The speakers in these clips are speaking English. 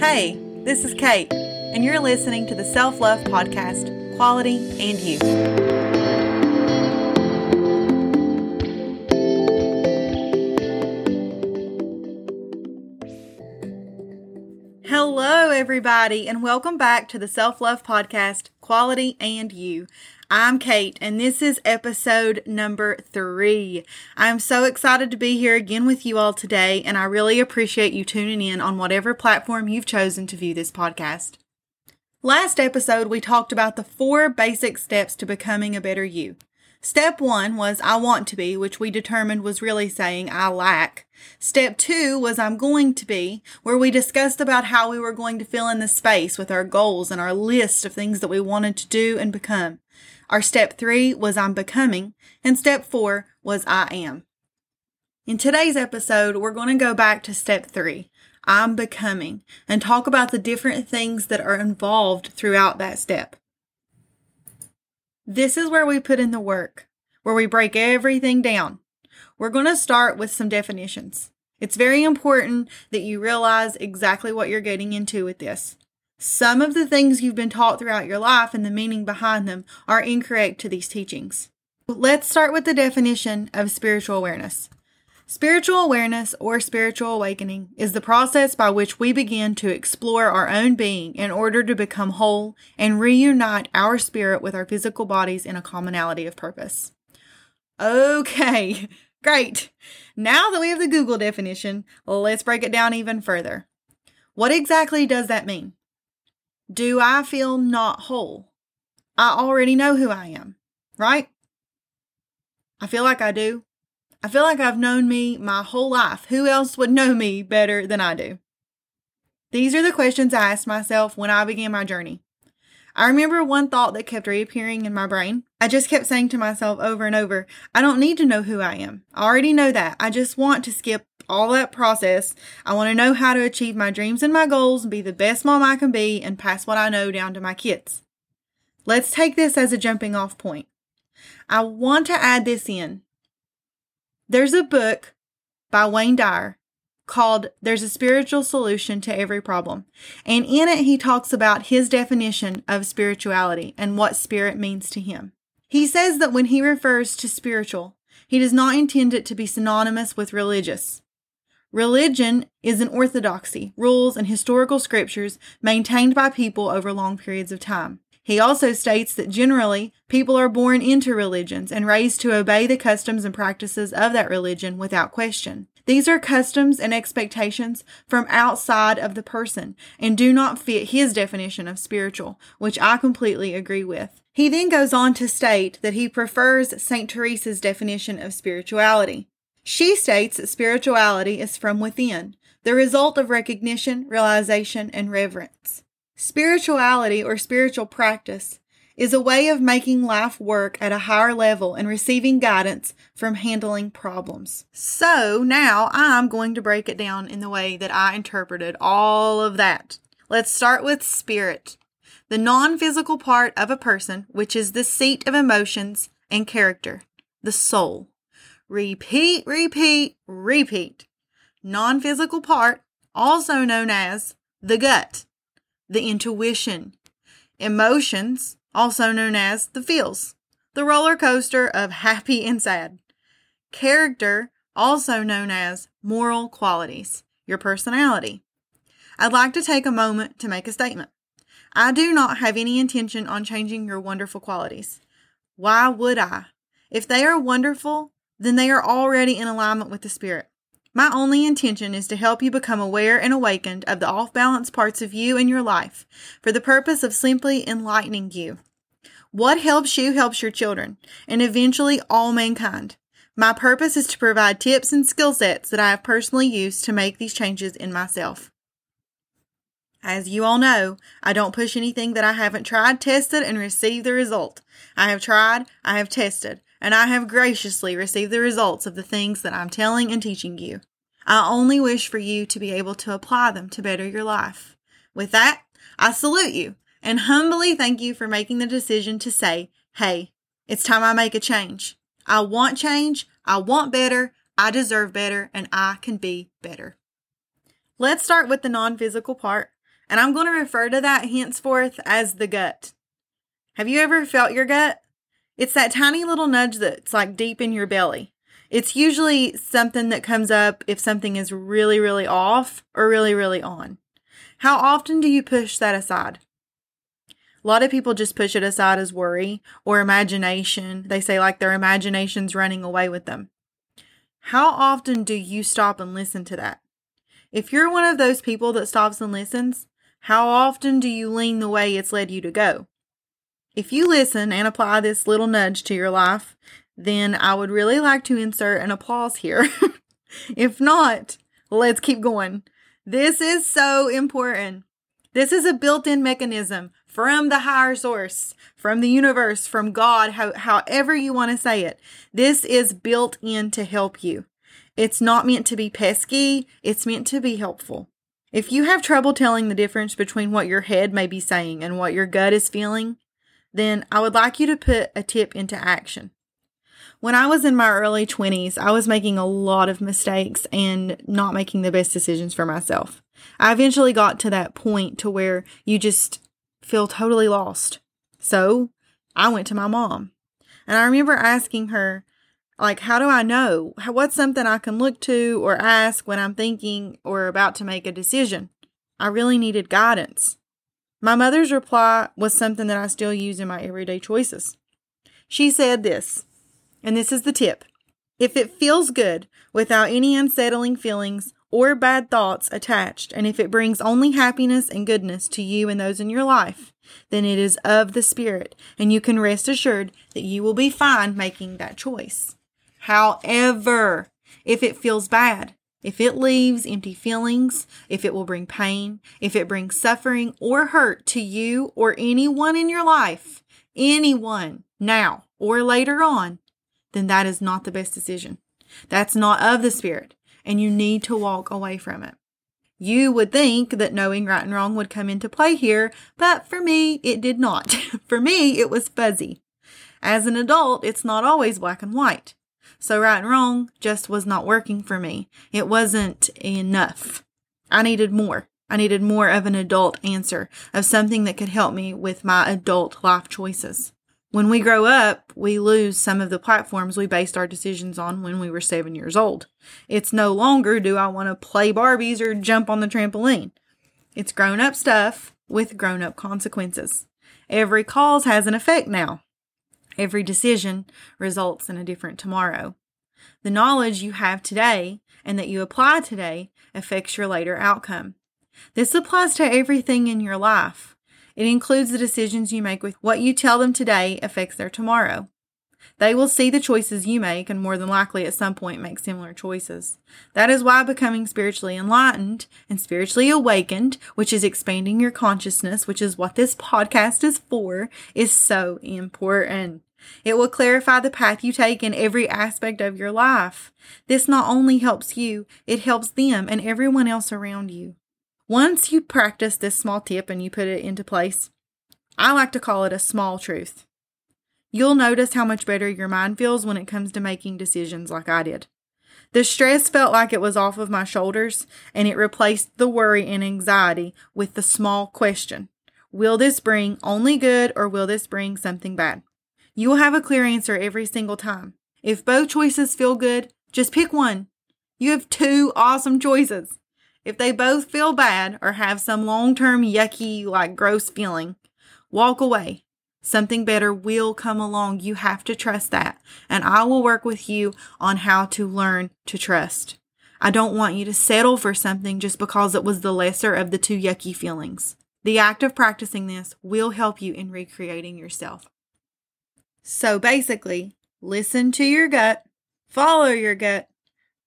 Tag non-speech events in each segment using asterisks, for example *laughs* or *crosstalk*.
Hey, this is Kate, and you're listening to the Self Love Podcast Quality and You. Hello, everybody, and welcome back to the Self Love Podcast Quality and You. I'm Kate, and this is episode number three. I'm so excited to be here again with you all today, and I really appreciate you tuning in on whatever platform you've chosen to view this podcast. Last episode, we talked about the four basic steps to becoming a better you. Step one was I want to be, which we determined was really saying I lack. Step two was I'm going to be, where we discussed about how we were going to fill in the space with our goals and our list of things that we wanted to do and become. Our step three was I'm becoming, and step four was I am. In today's episode, we're going to go back to step three, I'm becoming, and talk about the different things that are involved throughout that step. This is where we put in the work, where we break everything down. We're going to start with some definitions. It's very important that you realize exactly what you're getting into with this. Some of the things you've been taught throughout your life and the meaning behind them are incorrect to these teachings. Let's start with the definition of spiritual awareness. Spiritual awareness or spiritual awakening is the process by which we begin to explore our own being in order to become whole and reunite our spirit with our physical bodies in a commonality of purpose. Okay, *laughs* great. Now that we have the Google definition, let's break it down even further. What exactly does that mean? Do I feel not whole? I already know who I am, right? I feel like I do. I feel like I've known me my whole life. Who else would know me better than I do? These are the questions I asked myself when I began my journey. I remember one thought that kept reappearing in my brain. I just kept saying to myself over and over, I don't need to know who I am. I already know that. I just want to skip all that process. I want to know how to achieve my dreams and my goals and be the best mom I can be and pass what I know down to my kids. Let's take this as a jumping off point. I want to add this in. There's a book by Wayne Dyer called There's a Spiritual Solution to Every Problem. And in it, he talks about his definition of spirituality and what spirit means to him. He says that when he refers to spiritual, he does not intend it to be synonymous with religious. Religion is an orthodoxy, rules, and historical scriptures maintained by people over long periods of time. He also states that generally people are born into religions and raised to obey the customs and practices of that religion without question. These are customs and expectations from outside of the person and do not fit his definition of spiritual, which I completely agree with. He then goes on to state that he prefers St. Teresa's definition of spirituality. She states that spirituality is from within, the result of recognition, realization, and reverence. Spirituality or spiritual practice is a way of making life work at a higher level and receiving guidance from handling problems. So now I'm going to break it down in the way that I interpreted all of that. Let's start with spirit, the non physical part of a person, which is the seat of emotions and character, the soul. Repeat, repeat, repeat. Non physical part, also known as the gut, the intuition, emotions, also known as the feels, the roller coaster of *laughs* happy and sad. Character, also known as moral qualities, your personality. I'd like to take a moment to make a statement. I do not have any intention on changing your wonderful qualities. Why would I? If they are wonderful, then they are already in alignment with the Spirit. My only intention is to help you become aware and awakened of the off balance parts of you and your life for the purpose of simply enlightening you. What helps you helps your children and eventually all mankind. My purpose is to provide tips and skill sets that I have personally used to make these changes in myself. As you all know, I don't push anything that I haven't tried, tested, and received the result. I have tried, I have tested, and I have graciously received the results of the things that I'm telling and teaching you. I only wish for you to be able to apply them to better your life. With that, I salute you and humbly thank you for making the decision to say, hey, it's time I make a change. I want change. I want better. I deserve better and I can be better. Let's start with the non physical part And I'm going to refer to that henceforth as the gut. Have you ever felt your gut? It's that tiny little nudge that's like deep in your belly. It's usually something that comes up if something is really, really off or really, really on. How often do you push that aside? A lot of people just push it aside as worry or imagination. They say like their imagination's running away with them. How often do you stop and listen to that? If you're one of those people that stops and listens, how often do you lean the way it's led you to go? If you listen and apply this little nudge to your life, then I would really like to insert an applause here. *laughs* if not, let's keep going. This is so important. This is a built in mechanism from the higher source, from the universe, from God, how, however you want to say it. This is built in to help you. It's not meant to be pesky, it's meant to be helpful. If you have trouble telling the difference between what your head may be saying and what your gut is feeling, then I would like you to put a tip into action. When I was in my early 20s, I was making a lot of mistakes and not making the best decisions for myself. I eventually got to that point to where you just feel totally lost. So I went to my mom and I remember asking her, like, how do I know? What's something I can look to or ask when I'm thinking or about to make a decision? I really needed guidance. My mother's reply was something that I still use in my everyday choices. She said this, and this is the tip. If it feels good without any unsettling feelings or bad thoughts attached, and if it brings only happiness and goodness to you and those in your life, then it is of the Spirit, and you can rest assured that you will be fine making that choice. However, if it feels bad, if it leaves empty feelings, if it will bring pain, if it brings suffering or hurt to you or anyone in your life, anyone now or later on, then that is not the best decision. That's not of the Spirit, and you need to walk away from it. You would think that knowing right and wrong would come into play here, but for me, it did not. *laughs* for me, it was fuzzy. As an adult, it's not always black and white. So right and wrong just was not working for me. It wasn't enough. I needed more. I needed more of an adult answer, of something that could help me with my adult life choices. When we grow up, we lose some of the platforms we based our decisions on when we were seven years old. It's no longer do I want to play Barbies or jump on the trampoline. It's grown up stuff with grown up consequences. Every cause has an effect now. Every decision results in a different tomorrow. The knowledge you have today and that you apply today affects your later outcome. This applies to everything in your life. It includes the decisions you make with what you tell them today affects their tomorrow. They will see the choices you make and more than likely at some point make similar choices. That is why becoming spiritually enlightened and spiritually awakened, which is expanding your consciousness, which is what this podcast is for, is so important. It will clarify the path you take in every aspect of your life. This not only helps you, it helps them and everyone else around you. Once you practice this small tip and you put it into place, I like to call it a small truth. You'll notice how much better your mind feels when it comes to making decisions like I did. The stress felt like it was off of my shoulders and it replaced the worry and anxiety with the small question Will this bring only good or will this bring something bad? You will have a clear answer every single time. If both choices feel good, just pick one. You have two awesome choices. If they both feel bad or have some long term yucky, like gross feeling, walk away. Something better will come along. You have to trust that. And I will work with you on how to learn to trust. I don't want you to settle for something just because it was the lesser of the two yucky feelings. The act of practicing this will help you in recreating yourself. So basically, listen to your gut, follow your gut,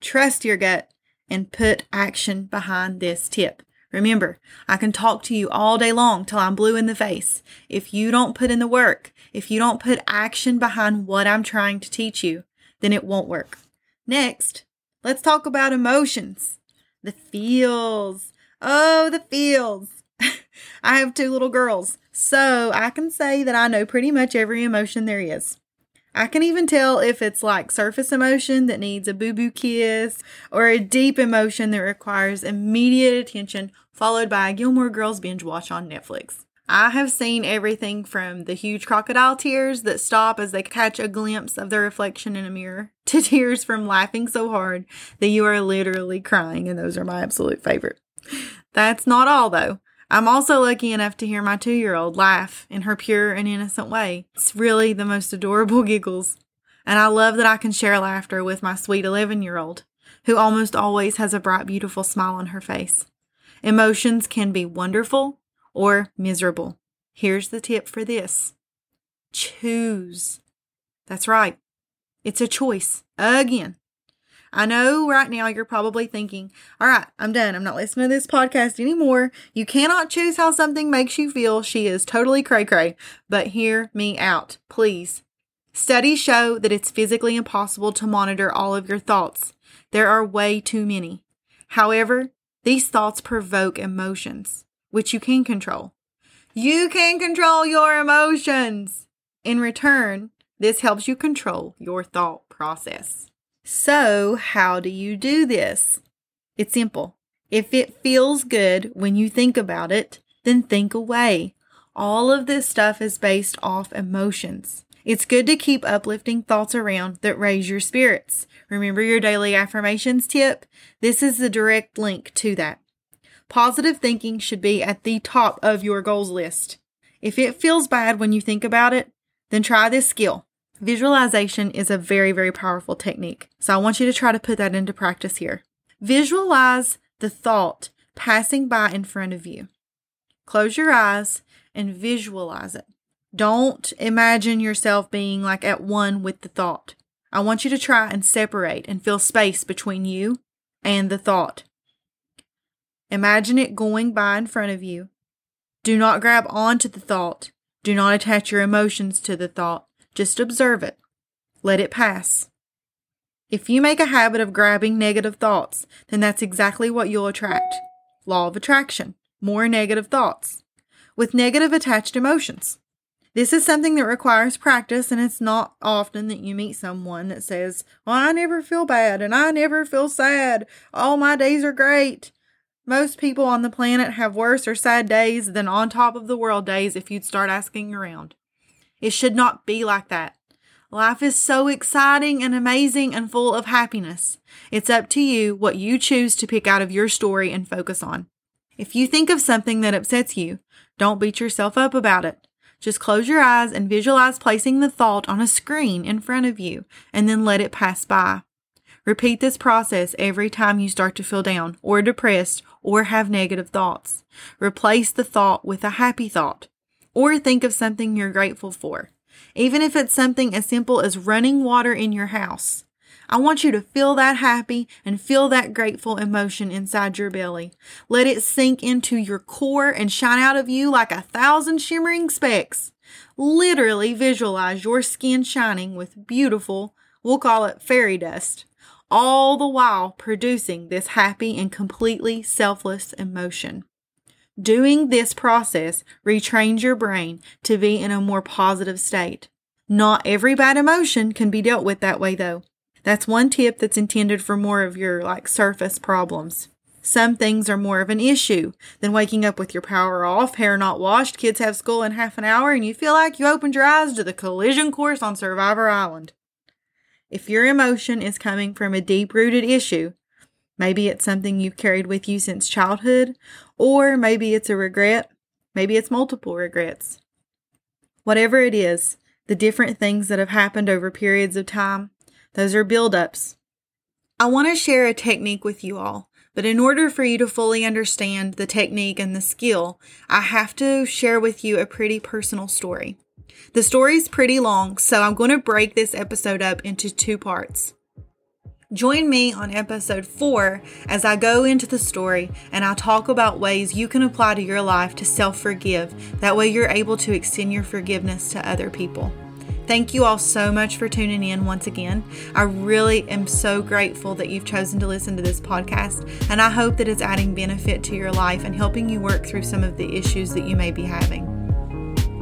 trust your gut, and put action behind this tip. Remember, I can talk to you all day long till I'm blue in the face. If you don't put in the work, if you don't put action behind what I'm trying to teach you, then it won't work. Next, let's talk about emotions. The feels. Oh, the feels. I have two little girls, so I can say that I know pretty much every emotion there is. I can even tell if it's like surface emotion that needs a boo boo kiss or a deep emotion that requires immediate attention, followed by a Gilmore Girls binge watch on Netflix. I have seen everything from the huge crocodile tears that stop as they catch a glimpse of their reflection in a mirror *laughs* to tears from laughing so hard that you are literally crying, and those are my absolute favorite. That's not all though. I'm also lucky enough to hear my two year old laugh in her pure and innocent way. It's really the most adorable *laughs* giggles. And I love that I can share laughter with my sweet 11 year old, who almost always has a bright, beautiful smile on her face. Emotions can be wonderful or miserable. Here's the tip for this choose. That's right. It's a choice. Again. I know right now you're probably thinking, all right, I'm done. I'm not listening to this podcast anymore. You cannot choose how something makes you feel. She is totally cray cray. But hear me out, please. Studies show that it's physically impossible to monitor all of your thoughts. There are way too many. However, these thoughts provoke emotions, which you can control. You can control your emotions. In return, this helps you control your thought process. So, how do you do this? It's simple. If it feels good when you think about it, then think away. All of this stuff is based off emotions. It's good to keep uplifting thoughts around that raise your spirits. Remember your daily affirmations tip? This is the direct link to that. Positive thinking should be at the top of your goals list. If it feels bad when you think about it, then try this skill. Visualization is a very, very powerful technique. So I want you to try to put that into practice here. Visualize the thought passing by in front of you. Close your eyes and visualize it. Don't imagine yourself being like at one with the thought. I want you to try and separate and fill space between you and the thought. Imagine it going by in front of you. Do not grab onto the thought. Do not attach your emotions to the thought. Just observe it. Let it pass. If you make a habit of grabbing negative thoughts, then that's exactly what you'll attract. Law of attraction. More negative thoughts. With negative attached emotions. This is something that requires practice, and it's not often that you meet someone that says, Well, I never feel bad and I never feel sad. All my days are great. Most people on the planet have worse or sad days than on top of the world days if you'd start asking around. It should not be like that. Life is so exciting and amazing and full of happiness. It's up to you what you choose to pick out of your story and focus on. If you think of something that upsets you, don't beat yourself up about it. Just close your eyes and visualize placing the thought on a screen in front of you and then let it pass by. Repeat this process every time you start to feel down or depressed or have negative thoughts. Replace the thought with a happy thought or think of something you're grateful for. Even if it's something as simple as running water in your house. I want you to feel that happy and feel that grateful emotion inside your belly. Let it sink into your core and shine out of you like a thousand shimmering specks. Literally visualize your skin shining with beautiful, we'll call it fairy dust, all the while producing this happy and completely selfless emotion. Doing this process retrains your brain to be in a more positive state. Not every bad emotion can be dealt with that way though. That's one tip that's intended for more of your like surface problems. Some things are more of an issue than waking up with your power off, hair not washed, kids have school in half an hour, and you feel like you opened your eyes to the collision course on Survivor Island. If your emotion is coming from a deep rooted issue, Maybe it's something you've carried with you since childhood, or maybe it's a regret. Maybe it's multiple regrets. Whatever it is, the different things that have happened over periods of time, those are buildups. I want to share a technique with you all, but in order for you to fully understand the technique and the skill, I have to share with you a pretty personal story. The story is pretty long, so I'm going to break this episode up into two parts. Join me on episode 4 as I go into the story and I talk about ways you can apply to your life to self forgive. That way, you're able to extend your forgiveness to other people. Thank you all so much for tuning in once again. I really am so grateful that you've chosen to listen to this podcast, and I hope that it's adding benefit to your life and helping you work through some of the issues that you may be having.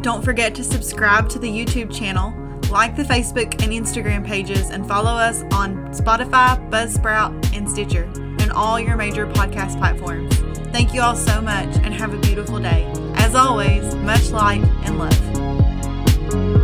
Don't forget to subscribe to the YouTube channel Like the Facebook and Instagram pages and follow us on Spotify, Buzzsprout, and Stitcher, and all your major podcast platforms. Thank you all so much and have a beautiful day. As always, much light and love.